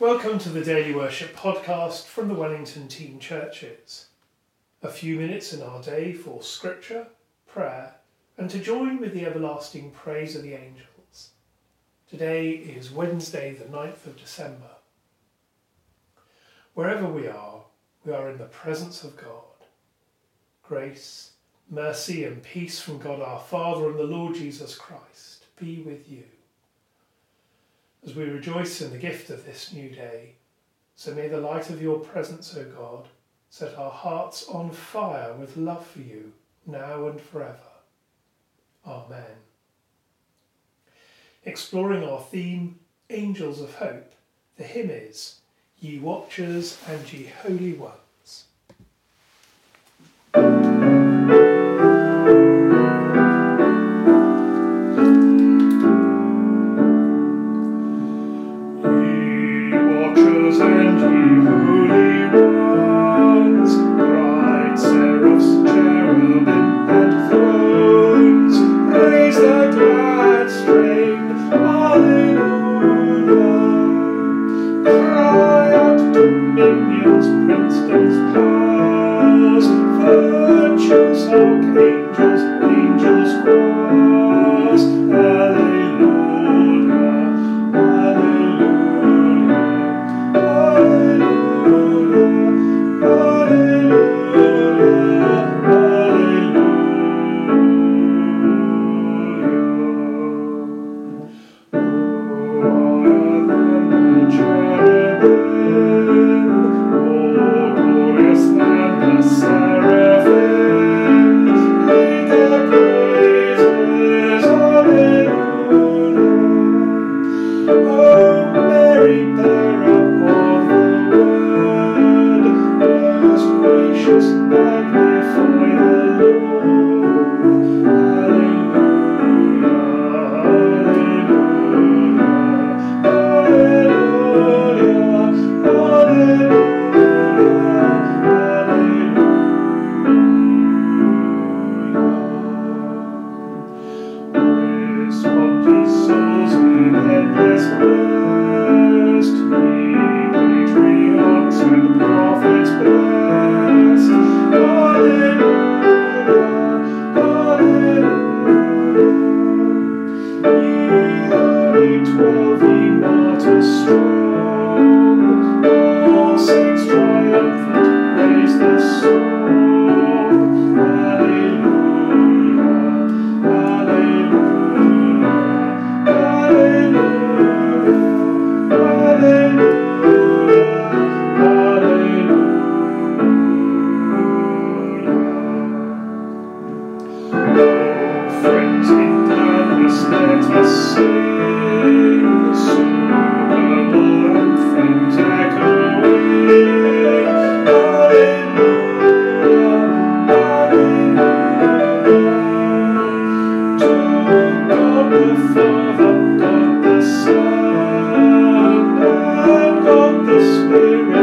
Welcome to the Daily Worship podcast from the Wellington Team Churches. A few minutes in our day for scripture, prayer, and to join with the everlasting praise of the angels. Today is Wednesday, the 9th of December. Wherever we are, we are in the presence of God. Grace, mercy, and peace from God our Father and the Lord Jesus Christ be with you as we rejoice in the gift of this new day. So may the light of your presence, O God, set our hearts on fire with love for you, now and forever. Amen. Exploring our theme, Angels of Hope, the hymn is Ye Watchers and Ye Holy Ones.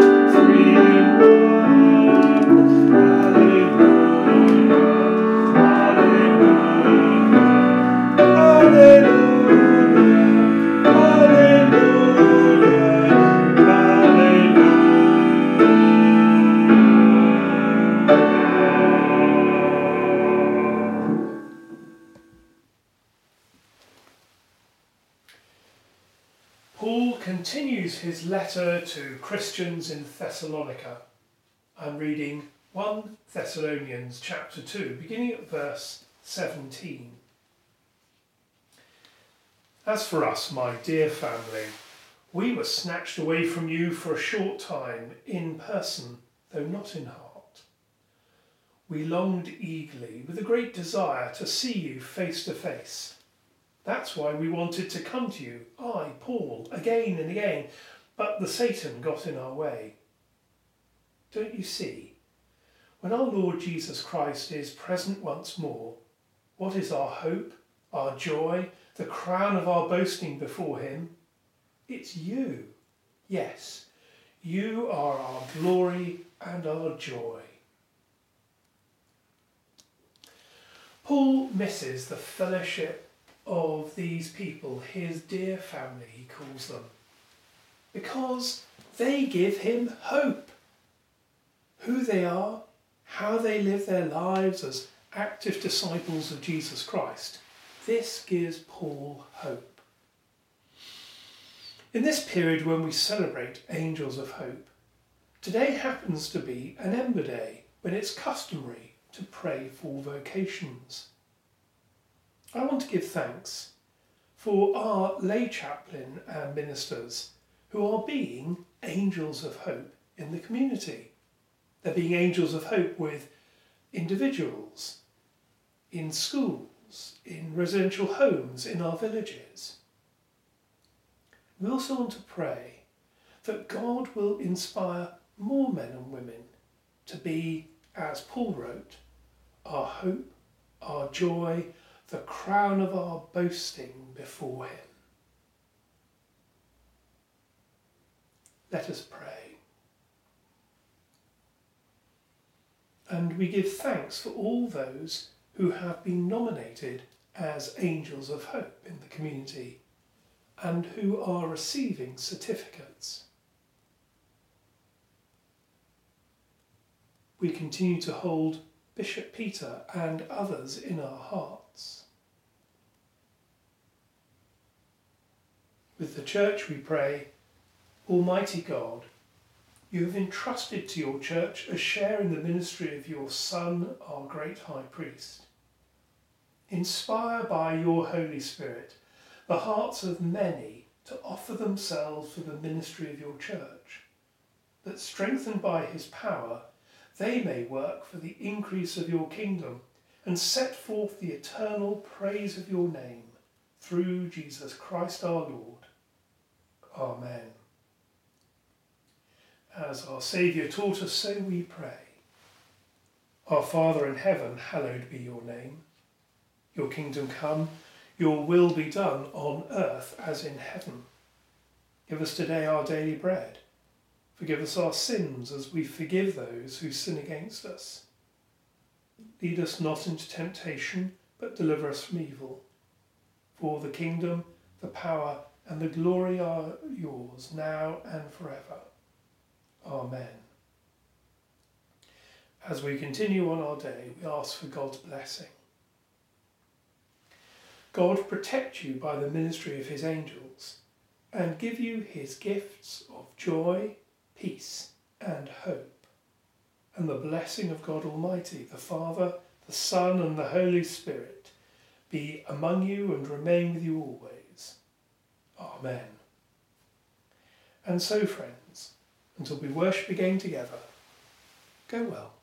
Sweet continues his letter to Christians in Thessalonica. I'm reading 1 Thessalonians chapter 2, beginning at verse 17. As for us, my dear family, we were snatched away from you for a short time in person, though not in heart. We longed eagerly, with a great desire, to see you face to face that's why we wanted to come to you, I, Paul, again and again, but the Satan got in our way. Don't you see? When our Lord Jesus Christ is present once more, what is our hope, our joy, the crown of our boasting before Him? It's you. Yes, you are our glory and our joy. Paul misses the fellowship of these people, his dear family, he calls them. because they give him hope. Who they are, how they live their lives as active disciples of Jesus Christ, this gives Paul hope. In this period when we celebrate Angels of Hope, today happens to be an Ember Day when it's customary to pray for vocations. I want to give thanks for our lay chaplain and ministers who are being angels of hope in the community. They're being angels of hope with individuals, in schools, in residential homes, in our villages. We also want to pray that God will inspire more men and women to be, as Paul wrote, our hope, our joy, the crown of our boasting before Him. Let us pray. And we give thanks for all those who have been nominated as angels of hope in the community and who are receiving certificates. We continue to hold Bishop Peter and others in our hearts. With the Church we pray Almighty God, you have entrusted to your church a share in the ministry of your Son, our great High Priest. Inspire by your Holy Spirit the hearts of many to offer themselves for the ministry of your church, that strengthened by his power, they may work for the increase of your kingdom and set forth the eternal praise of your name through Jesus Christ our Lord. Amen. As our Saviour taught us, so we pray. Our Father in heaven, hallowed be your name. Your kingdom come, your will be done on earth as in heaven. Give us today our daily bread. Forgive us our sins as we forgive those who sin against us. Lead us not into temptation, but deliver us from evil. For the kingdom, the power, and the glory are yours now and forever. Amen. As we continue on our day, we ask for God's blessing. God protect you by the ministry of his angels and give you his gifts of joy, peace, and hope. And the blessing of God Almighty, the Father, the Son, and the Holy Spirit be among you and remain with you always. Amen. And so, friends, until we worship again together. Go well.